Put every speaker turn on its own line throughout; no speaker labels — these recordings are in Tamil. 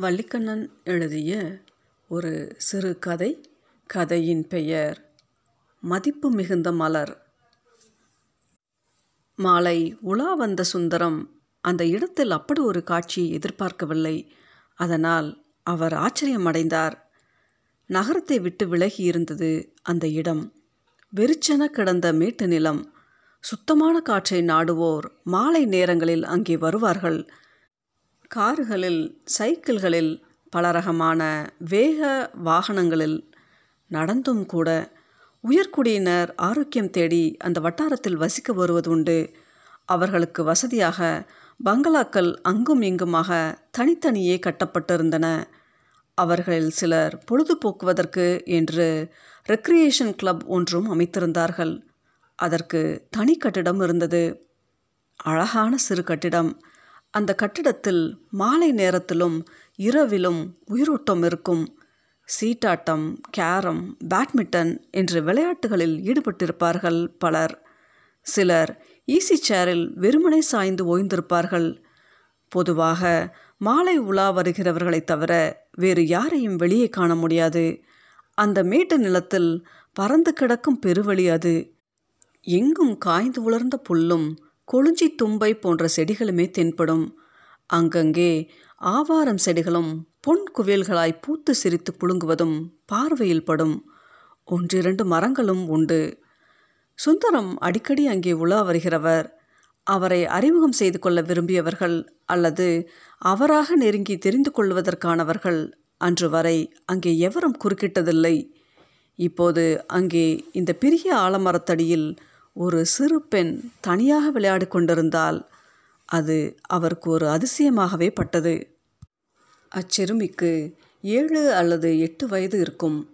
வள்ளிக்கண்ணன் எழுதிய ஒரு சிறுகதை கதையின் பெயர் மதிப்பு மிகுந்த மலர். மாலை உலா வந்த சுந்தரம் அந்த இடத்தில் அப்படி ஒரு காட்சியை எதிர்பார்க்கவில்லை. அதனால் அவர் ஆச்சரியமடைந்தார். நகரத்தை விட்டு விலகி இருந்தது அந்த இடம். வெறிச்சென கிடந்த மேட்டு நிலம் சுத்தமான காற்றை நாடுவோர் மாலை நேரங்களில் அங்கே வருவார்கள். கார்களில் சைக்கிள்களில் பலரகமான வேக வாகனங்களில் நடந்தும் கூட உயர்குடியினர் ஆரோக்கியம் தேடி அந்த வட்டாரத்தில் வசிக்க வருவதுண்டு அவர்களுக்கு வசதியாக பங்களாக்கள் அங்கும் இங்குமாக தனித்தனியே கட்டப்பட்டிருந்தன. அவர்களில் சிலர் பொழுதுபோக்குவதற்கு என்று ரெக்ரியேஷன் கிளப் ஒன்றும் அமைத்திருந்தார்கள். அதற்கு தனி கட்டிடம் இருந்தது. அழகான சிறு கட்டிடம். அந்த கட்டிடத்தில் மாலை நேரத்திலும் இரவிலும் உயிரோட்டம் இருக்கும். சீட்டாட்டம் கேரம் பேட்மிட்டன் என்ற விளையாட்டுகளில் ஈடுபட்டிருப்பார்கள் பலர். சிலர் ஈசி சேரில் வெறுமனை சாய்ந்து ஓய்ந்திருப்பார்கள். பொதுவாக மாலை உலா வருகிறவர்களைத் தவிர வேறு யாரையும் வெளியே காண முடியாது. அந்த மேட்டு நிலத்தில் பறந்து கிடக்கும் பெருவழி அது. எங்கும் காய்ந்து உலர்ந்த புல்லும் கொழுஞ்சி தும்பை போன்ற செடிகளுமே தென்படும். அங்கங்கே ஆவாரம் செடிகளும் பொன் குவியல்களாய் பூத்து சிரித்து புழுங்குவதும் பார்வையில் படும். ஒன்றிரண்டு மரங்களும் உண்டு. சுந்தரம் அடிக்கடி அங்கே உலா வருகிறவர். அவரை அறிமுகம் செய்து கொள்ள விரும்பியவர்கள் அல்லது அவராக நெருங்கி தெரிந்து கொள்வதற்கானவர்கள் அன்று வரை அங்கே எவரும் குறுக்கிட்டதில்லை. இப்போது அங்கே இந்த பெரிய ஆலமரத்தடியில் ஒரு சிறு பெண் தனியாக விளையாடி கொண்டிருந்தால் அது அவருக்கு ஒரு அதிசயமாகவே பட்டது. அச்சிறுமிக்கு ஏழு அல்லது எட்டு வயது இருக்கும்.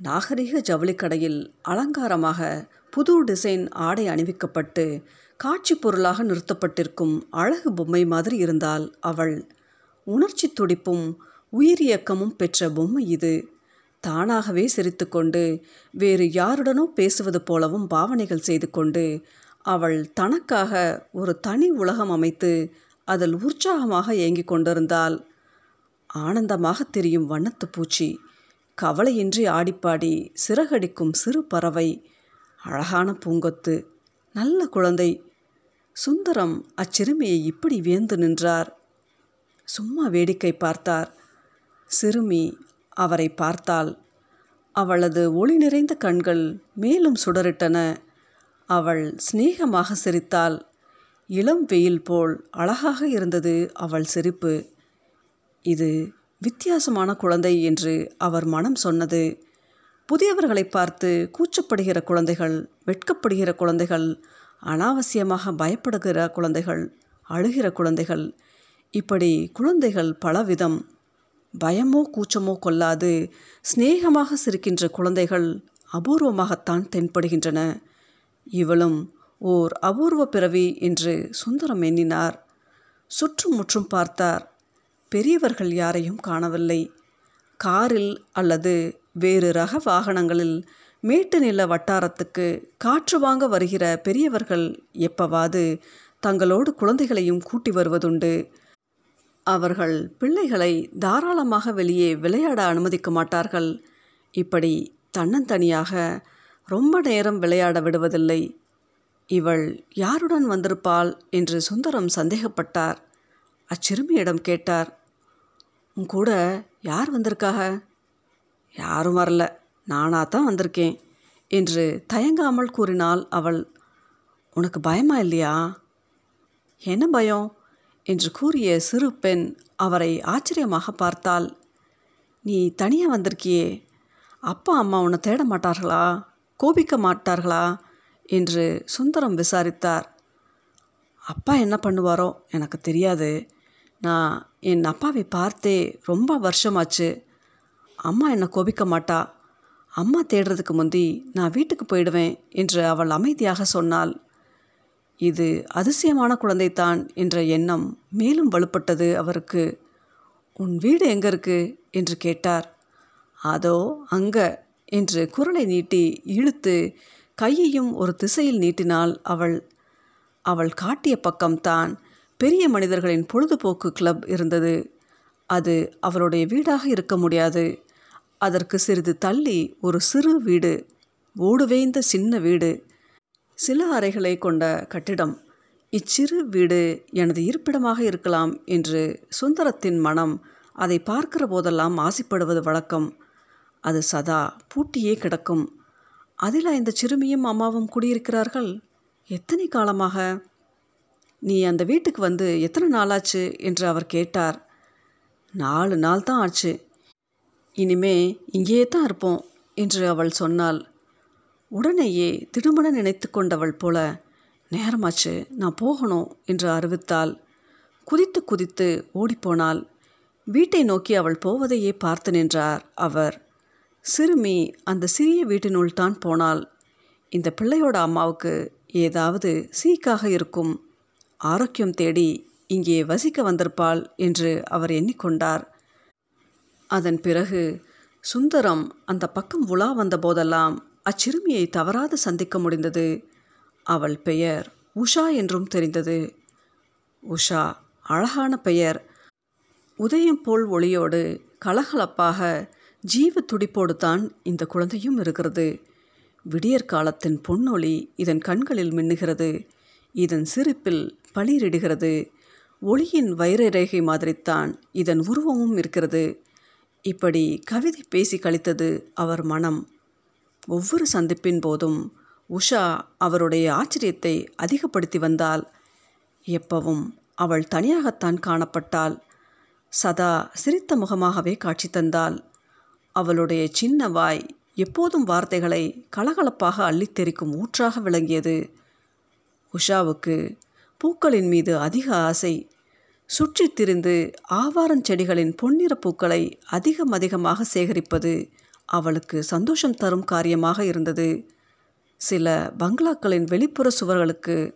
நாகரிக ஜவுளிக்கடையில் அலங்காரமாக புது டிசைன் ஆடை அணிவிக்கப்பட்டு காட்சி பொருளாக நிறுத்தப்பட்டிருக்கும் அழகு பொம்மை மாதிரி இருந்தால் அவள் உணர்ச்சி துடிப்பும் உயிரியக்கமும் பெற்ற பொம்மை இது. தானாகவே சிரித்துக்கொண்டு வேறு யாருடனோ பேசுவது போலவும் பாவனைகள் செய்து கொண்டு அவள் தனக்காக ஒரு தனி உலகம் அமைத்து அதில் உற்சாகமாக ஏங்கிக் கொண்டிருந்தாள். ஆனந்தமாக தெரியும் வண்ணத்து பூச்சி. கவலையின்றி ஆடிப்பாடி சிறகடிக்கும் சிறு பறவை அழகான பூங்கொத்து நல்ல குழந்தை. சுந்தரம் அச்சிறுமியை இப்படி வியந்து நின்றார். சும்மா வேடிக்கை பார்த்தார். சிறுமி அவரை பார்த்தாள். அவளது ஒளி நிறைந்த கண்கள் மேலும் சுடரிட்டன. அவள் சிநேகமாக சிரித்தாள். இளம் வெயில் போல் அழகாக இருந்தது அவள் சிரிப்பு. இது வித்தியாசமான குழந்தை என்று அவர் மனம் சொன்னது. புதியவர்களை பார்த்து கூச்சப்படுகிற குழந்தைகள் வெட்கப்படுகிற குழந்தைகள் அனாவசியமாக பயப்படுகிற குழந்தைகள் அழுகிற குழந்தைகள். இப்படி குழந்தைகள் பலவிதம். பயமோ கூச்சமோ கொள்ளாது. சிநேகமாக சிரிக்கின்ற குழந்தைகள் அபூர்வமாகத்தான் தென்படுகின்றன. இவளும் ஓர் அபூர்வ பிறவி என்று சுந்தரம் எண்ணினார். சுற்றும் முற்றும் பார்த்தார். பெரியவர்கள் யாரையும் காணவில்லை. காரில் அல்லது வேறு ரக வாகனங்களில் மேட்டு நில வட்டாரத்துக்கு காற்று வாங்க வருகிற பெரியவர்கள் எப்பவாது தங்களோடு குழந்தைகளையும் கூட்டி வருவதுண்டு. அவர்கள் பிள்ளைகளை தாராளமாக வெளியே விளையாட அனுமதிக்க மாட்டார்கள். இப்படி தன்னந்தனியாக ரொம்ப நேரம் விளையாட விடுவதில்லை. இவள் யாருடன் வந்திருப்பாள் என்று சுந்தரம் சந்தேகப்பட்டார். அச்சிறுமியிடம் கேட்டார் உன் கூட யார் வந்திருக்காக? யாரும் வரல. நானாக தான் வந்திருக்கேன் என்று தயங்காமல் கூறினாள் அவள். உனக்கு பயமா இல்லையா? என்ன பயம்? என்று கூறிய சிறு பெண் அவரை ஆச்சரியமாக பார்த்தாள். நீ தனியாக வந்திருக்கியே. அப்பா அம்மா உன்னை தேட மாட்டார்களா? கோபிக்க மாட்டார்களா? என்று சுந்தரம் விசாரித்தார். அப்பா என்ன பண்ணுவாரோ? எனக்கு தெரியாது. நான் என் அப்பாவை பார்த்தே ரொம்ப வருஷமாச்சு. அம்மா என்னை கோபிக்க மாட்டா. அம்மா தேடுறதுக்கு முந்தி நான் வீட்டுக்கு போயிடுவேன் என்று அவள் அமைதியாக சொன்னாள். இது அதிசயமான குழந்தைத்தான் என்ற எண்ணம் மேலும் வலுப்பட்டது அவருக்கு. உன் வீடு எங்கே இருக்கு என்று கேட்டார். அதோ அங்க என்று குரலை நீட்டி இழுத்து கையையும் ஒரு திசையில் நீட்டினாள் அவள். அவள் காட்டிய பக்கம்தான் பெரிய மனிதர்களின் பொழுதுபோக்கு கிளப் இருந்தது. அது அவளுடைய வீடாக இருக்க முடியாது. அதற்கு சிறிது தள்ளி ஒரு சிறு வீடு ஓடுவேந்த சின்ன வீடு. சில அறைகளை கொண்ட கட்டிடம். இச்சிறு வீடு எனது இருப்பிடமாக இருக்கலாம் என்று சுந்தரத்தின் மனம் அதை பார்க்கிற போதெல்லாம் ஆசைப்படுவது வழக்கம். அது சதா பூட்டியே கிடக்கும். அதில் இந்த சிறுமியும் அம்மாவும் குடியிருக்கிறார்கள்? எத்தனை காலமாக? நீ அந்த வீட்டுக்கு வந்து எத்தனை நாளாச்சு? என்று அவர் கேட்டார். நாலு நாள் தான் ஆச்சு. இனிமே இங்கேயே தான் இருப்போம் என்று அவள் சொன்னாள். உடனேயே திடுமண நினைத்து கொண்டவள் போல நேரமாச்சு நான் போகணும் என்று அறிவித்தாள். குதித்து குதித்து ஓடிப்போனாள். வீட்டை நோக்கி அவள் போவதையே பார்த்து நின்றார் அவர். சிறுமி அந்த சிறிய வீட்டினுள் தான் போனாள். இந்த பிள்ளையோட அம்மாவுக்கு ஏதாவது சீக்காக இருக்கும். ஆரோக்கியம் தேடி இங்கே வசிக்க வந்திருப்பாள் என்று அவர் எண்ணிக்கொண்டார். அதன் பிறகு சுந்தரம் அந்த பக்கம் உலா வந்த போதெல்லாம் அச்சிறுமியை தவறாது சந்திக்க முடிந்தது. அவள் பெயர் உஷா என்றும் தெரிந்தது. உஷா அழகான பெயர். உதயம் போல் ஒளியோடு கலகலப்பாக ஜீவ துடிப்போடு தான் இந்த குழந்தையும் இருக்கிறது. விடியற் காலத்தின் பொன்னொளி இதன் கண்களில் மின்னுகிறது. இதன் சிரிப்பில் பளிரிடுகிறது. ஒளியின் வைர ரேகை மாதிரித்தான் இதன் உருவமும் இருக்கிறது. இப்படி கவிதை பேசி கழித்தது அவர் மனம். ஒவ்வொரு சந்திப்பின் போதும் உஷா அவருடைய ஆச்சரியத்தை அதிகப்படுத்தி வந்தால் எப்பவும் அவள் தனியாகத்தான் காணப்பட்டாள். சதா சிரித்த முகமாகவே காட்சி தந்தாள். அவளுடைய சின்ன வாய் எப்போதும் வார்த்தைகளை கலகலப்பாக அள்ளித்தெறிக்கும் ஊற்றாக விளங்கியது. உஷாவுக்கு பூக்களின் மீது அதிக ஆசை. சுற்றித் திரிந்து ஆவாரஞ்செடிகளின் பொன்னிற பூக்களை அதிகம் அதிகமாக சேகரிப்பது அவளுக்கு சந்தோஷம் தரும் காரியமாக இருந்தது. சில பங்களாக்களின் வெளிப்புற சுவர்களுக்கு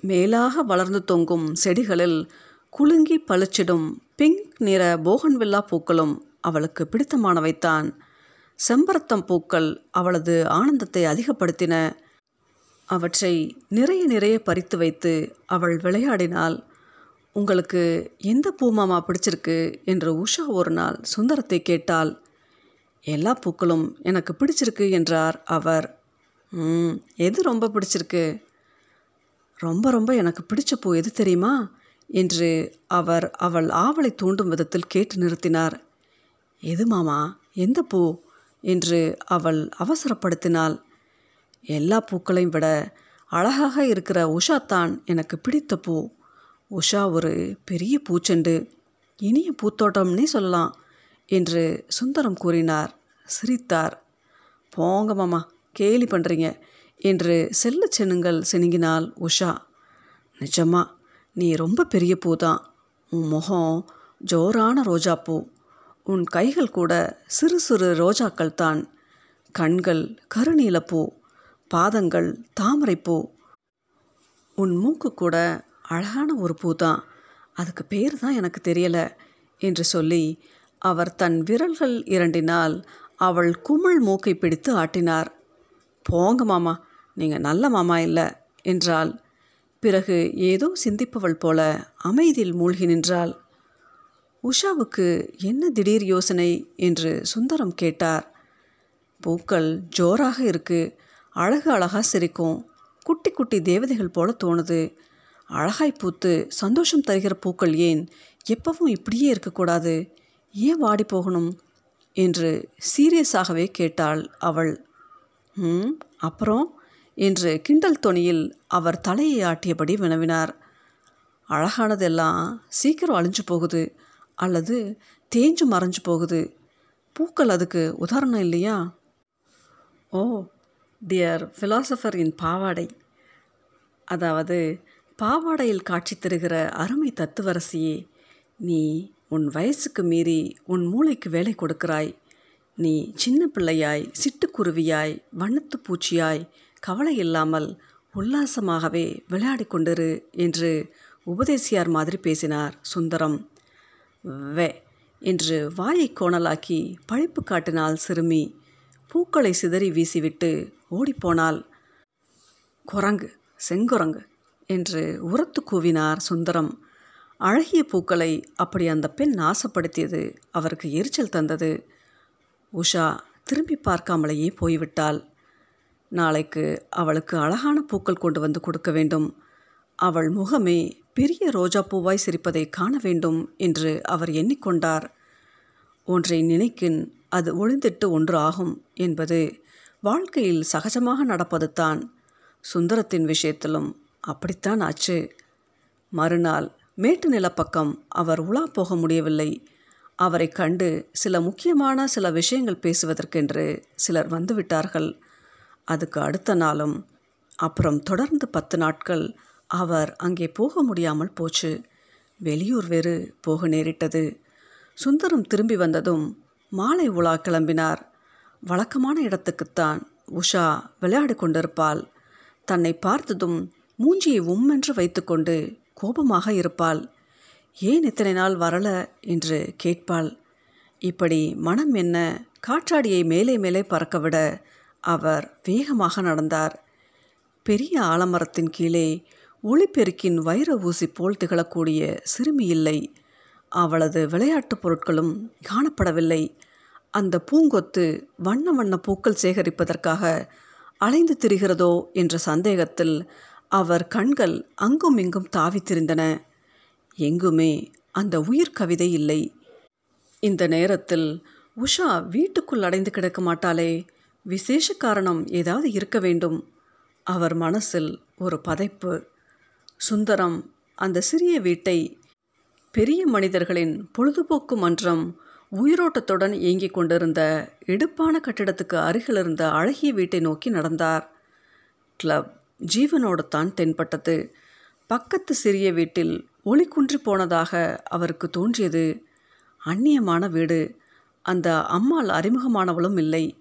மேலாக வளர்ந்து தொங்கும் செடிகளில் குலுங்கி பளிச்சிடும் பிங்க் நிற போகன்வில்லா பூக்களும் அவளுக்கு பிடித்தமானவைத்தான். செம்பரத்தம் பூக்கள் அவளது ஆனந்தத்தை அதிகப்படுத்தின. அவற்றை நிறைய நிறைய பறித்து வைத்து அவள் விளையாடினாள். உங்களுக்கு எந்த பூமாமா பிடிச்சிருக்கு? என்று உஷா ஒரு நாள் சுந்தரத்தை கேட்டாள். எல்லா பூக்களும் எனக்கு பிடிச்சிருக்கு என்றார் அவர். எது ரொம்ப பிடிச்சிருக்கு? ரொம்ப ரொம்ப எனக்கு பிடிச்ச பூ எது தெரியுமா? என்று அவர் அவள் ஆவலை தூண்டும் விதத்தில் கேட்டு நிறுத்தினார். எது மாமா? எந்த பூ? என்று அவள் அவசரப்படுத்தினாள். எல்லா பூக்களையும் விட அழகாக இருக்கிற உஷா தான் எனக்கு பிடித்த பூ. உஷா ஒரு பெரிய பூச்செண்டு. இனிய பூத்தோட்டம்னே சொல்லலாம். என்று சுந்தரம் கூறினார். சிரித்தார். போங்க மாமா கேலி பண்ணுறீங்க என்று செல்ல சென்னுங்கள் செனுங்கினாள் உஷா. நிஜமா நீ ரொம்ப பெரிய பூ தான் உன் முகம் ஜோரான ரோஜா பூ உன் கைகள் கூட சிறு சிறு ரோஜாக்கள் தான். கண்கள் கருநீலப்பூ பாதங்கள் தாமரைப்பூ உன் மூக்கு கூட அழகான ஒரு பூ தான் அதுக்கு பேர் தான் எனக்கு தெரியலை என்று சொல்லி அவர் தன் விரல்கள் இரண்டினால் அவள் குமிழ் மூக்கை பிடித்து ஆட்டினார். போங்க மாமா நீங்கள் நல்ல மாமா இல்லை என்றாள். பிறகு ஏதோ சிந்திப்பவள் போல அமைதியில் மூழ்கி நின்றாள். உஷாவுக்கு என்ன திடீர் யோசனை என்று சுந்தரம் கேட்டார். பூக்கள் ஜோராக இருக்கு அழகு அழகாக சிரிக்கும் குட்டி குட்டி தேவதைகள் போல தோணுது. அழகாய் பூத்து சந்தோஷம் தருகிற பூக்கள் ஏன் எப்பவும் இப்படியே இருக்கக்கூடாது? ஏன் வாடி போகணும்? என்று சீரியஸாகவே கேட்டாள் அவள். ம் அப்புறம்? என்று கிண்டல் தொனியில் அவர் தலையை ஆட்டியபடி வினவினார். அழகானதெல்லாம் சீக்கிரம் அழிஞ்சு போகுது அல்லது தேஞ்சு மறைஞ்சு போகுது. பூக்கள் அதுக்கு உதாரணம் இல்லையா? ஓ டியர் ஃபிலாசபர் இன் பாவாடை. அதாவது பாவாடையில் காட்சி தருகிற அருமை தத்துவரசியே நீ உன் வயசுக்கு மீறி உன் மூளைக்கு வேலை கொடுக்கிறாய். நீ சின்ன பிள்ளையாய் சிட்டுக்குருவியாய் வண்ணத்து பூச்சியாய் கவலை இல்லாமல் உல்லாசமாகவே விளையாடி கொண்டிரு என்று உபதேசியார் மாதிரி பேசினார் சுந்தரம். வே என்று வாயை கோணலாக்கி பழிப்பு காட்டினாள் சிறுமி. பூக்களை சிதறி வீசிவிட்டு ஓடிப்போனாள். குரங்கு செங்குரங்கு என்று உரத்து கூவினார் சுந்தரம். அழகிய பூக்களை அப்படி அந்த பெண் நாசப்படுத்தியது அவருக்கு எரிச்சல் தந்தது. உஷா திரும்பி பார்க்காமலேயே போய்விட்டாள். நாளைக்கு அவளுக்கு அழகான பூக்கள் கொண்டு வந்து கொடுக்க வேண்டும். அவள் முகமே பெரிய ரோஜா பூவாய் சிரிப்பதை காண வேண்டும் என்று அவர் எண்ணிக்கொண்டார். ஒன்றை நினைக்கின் அது ஒளிந்திட்டு ஒன்று ஆகும் என்பது வாழ்க்கையில் சகஜமாக நடப்பது தான். சுந்தரத்தின் விஷயத்திலும் அப்படித்தான் ஆச்சு. மறுநாள் மேட்டு நிலப்பக்கம் அவர் உலா போக முடியவில்லை. அவரை கண்டு சில முக்கியமான சில விஷயங்கள் பேசுவதற்கென்று சிலர் வந்துவிட்டார்கள். அதுக்கு அடுத்த நாளும் அப்புறம் தொடர்ந்து பத்து நாட்கள் அவர் அங்கே போக முடியாமல் போச்சு. வெளியூர் வேறு போக நேரிட்டது. சுந்தரம் திரும்பி வந்ததும் மாலை உலா கிளம்பினார். வழக்கமான இடத்துக்குத்தான் உஷா விளையாடி கொண்டிருப்பாள். தன்னை பார்த்ததும் மூஞ்சியை உம்மென்று வைத்துக்கொண்டு கோபமாக இருப்பாள். ஏன் இத்தனை நாள் வரல? என்று கேட்பாள். இப்படி மனம் என்ன? காற்றாடியை மேலே மேலே பறக்கவிட அவர் வேகமாக நடந்தார். பெரிய ஆலமரத்தின் கீழே ஒளிப்பெருக்கின் வைர ஊசி போல் திகழக்கூடிய சிறுமி இல்லை. அவளது விளையாட்டுப் பொருட்களும் காணப்படவில்லை. அந்த பூங்கொத்து வண்ண வண்ண பூக்கள் சேகரிப்பதற்காக அலைந்து திரிகிறதோ? என்ற சந்தேகத்தில் அவர் கண்கள் அங்கும் இங்கும் எங்குமே அந்த உயிர் கவிதை இல்லை. இந்த நேரத்தில் உஷா வீட்டுக்குள் அடைந்து கிடக்க மாட்டாளே. விசேஷ காரணம் ஏதாவது இருக்க வேண்டும். அவர் மனசில் ஒரு பதைப்பு. சுந்தரம் அந்த சிறிய வீட்டை பெரிய மனிதர்களின் பொழுதுபோக்கு மன்றம் உயிரோட்டத்துடன் இயங்கிக் கொண்டிருந்த எடுப்பான கட்டிடத்துக்கு அருகில் இருந்த அழகிய வீட்டை நோக்கி நடந்தார். கிளப் ஜீவனோடு தான் தென்பட்டது. பக்கத்து சிறிய வீட்டில் ஒளி குன்றி போனதாக அவருக்கு தோன்றியது. அந்நியமான வீடு. அந்த அம்மாள் அறிமுகமானவளும் இல்லை.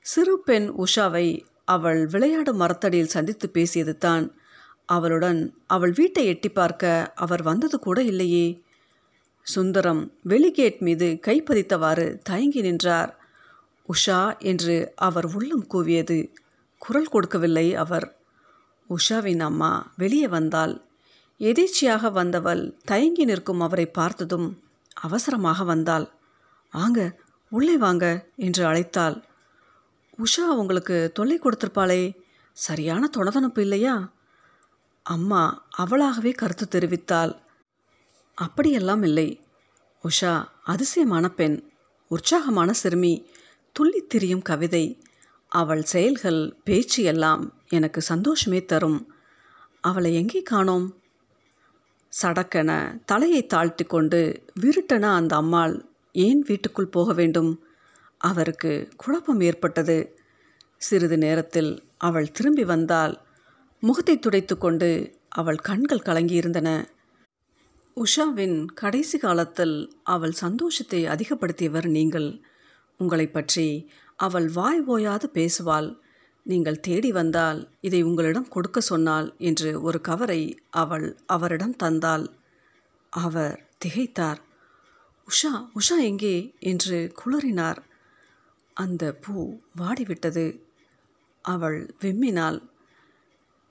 சிறு பெண் உஷாவை அவள் விளையாடு மரத்தடியில் சந்தித்து பேசியது தான் அவளுடன் அவள் வீட்டை எட்டி பார்க்க அவர் வந்தது கூட இல்லையே. சுந்தரம் வெளிகேட் மீது கைப்பதித்தவாறு தயங்கி நின்றார். உஷா என்று அவர் உள்ளம் கூவியது. குரல் கொடுக்கவில்லை அவர். உஷாவின் அம்மா வெளியே வந்தாள். எதேச்சியாக வந்தவள் தயங்கி நிற்கும் அவரை பார்த்ததும் அவசரமாக வந்தாள். வாங்க உள்ளே வாங்க என்று அழைத்தாள். உஷா உங்களுக்கு தொல்லை கொடுத்திருப்பாளே சரியான தொணதனப்பு இல்லையா? அம்மா அவளாகவே கருத்து தெரிவித்தாள். அப்படியெல்லாம் இல்லை. உஷா அதிசயமான பெண் உற்சாகமான சிறுமி துள்ளித் திரியும் கவிதை அவள் செயல்கள் பேச்சு எல்லாம் எனக்கு சந்தோஷமே தரும். அவளை எங்கே காணோம்? சடக்கென தலையை தாழ்த்தி கொண்டு விருட்டன அந்த அம்மாள் ஏன் வீட்டுக்குள் போக வேண்டும்? அவருக்கு குழப்பம் ஏற்பட்டது. சிறிது நேரத்தில் அவள் திரும்பி வந்தால் முகத்தை துடைத்து கொண்டு அவள் கண்கள் கலங்கியிருந்தன. உஷாவின் கடைசி காலத்தில் அவள் சந்தோஷத்தை அதிகப்படுத்தியவர் நீங்கள். உங்களை பற்றி அவள் வாய் ஓயாது பேசுவாள். நீங்கள் தேடி வந்தால் இதை உங்களிடம் கொடுக்க சொன்னாள் என்று ஒரு கவரை அவள் அவரிடம் தந்தாள். அவர் திகைத்தார். உஷா உஷா எங்கே? என்று குளறினார். அந்த பூ வாடிவிட்டது. அவள் வெம்மினாள்.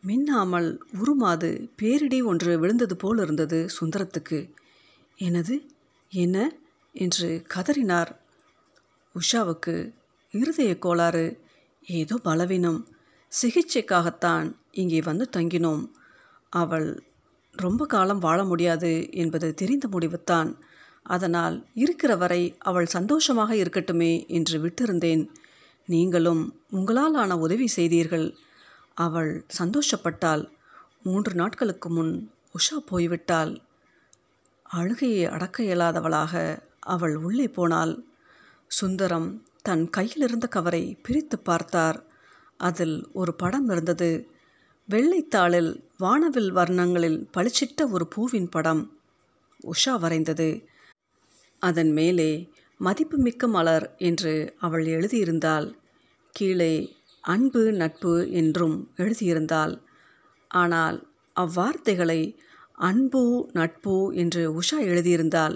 மின்னாமல் உருமாது பேரிடி ஒன்று விழுந்தது போல் இருந்தது சுந்தரத்துக்கு. எனது என்ன? என்று கதறினார். உஷாவுக்கு இருதய கோளாறு. ஏதோ பலவீனம். சிகிச்சைக்காகத்தான் இங்கே வந்து தங்கினோம். அவள் ரொம்ப காலம் வாழ முடியாது என்பது தெரிந்த முடிவுத்தான். அதனால் இருக்கிற வரை அவள் சந்தோஷமாக இருக்கட்டுமே என்று விட்டிருந்தேன். நீங்களும் உங்களால் ஆன உதவி செய்தீர்கள். அவள் சந்தோஷப்பட்டாள். மூன்று நாட்களுக்கு முன் உஷா போய்விட்டாள். அழுகையை அடக்க இயலாதவளாக அவள் உள்ளே போனாள். சுந்தரம் தன் கையிலிருந்த கவரை பிரித்து பார்த்தார். அதில் ஒரு படம் இருந்தது. வெள்ளைத்தாளில் வானவில் வர்ணங்களில் பளிச்சிட்ட ஒரு பூவின் படம். உஷா வரைந்தது. அதன் மேலே மதிப்புமிக்க மலர் என்று அவள் எழுதியிருந்தாள். கீழே அன்பு நட்பு என்றும் எழுதியிருந்தாள். ஆனால் அவ்வார்த்தைகளை அன்பு நட்பு என்று உஷா எழுதியிருந்தாள்.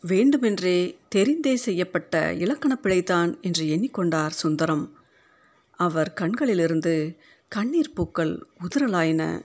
வேண்டுமென்றே தெரிந்தே செய்யப்பட்ட இலக்கணப் பிழைதான் என்று எண்ணிக்கொண்டார் சுந்தரம். அவர் கண்களிலிருந்து கண்ணீர் பூக்கள் உதிரலாயின.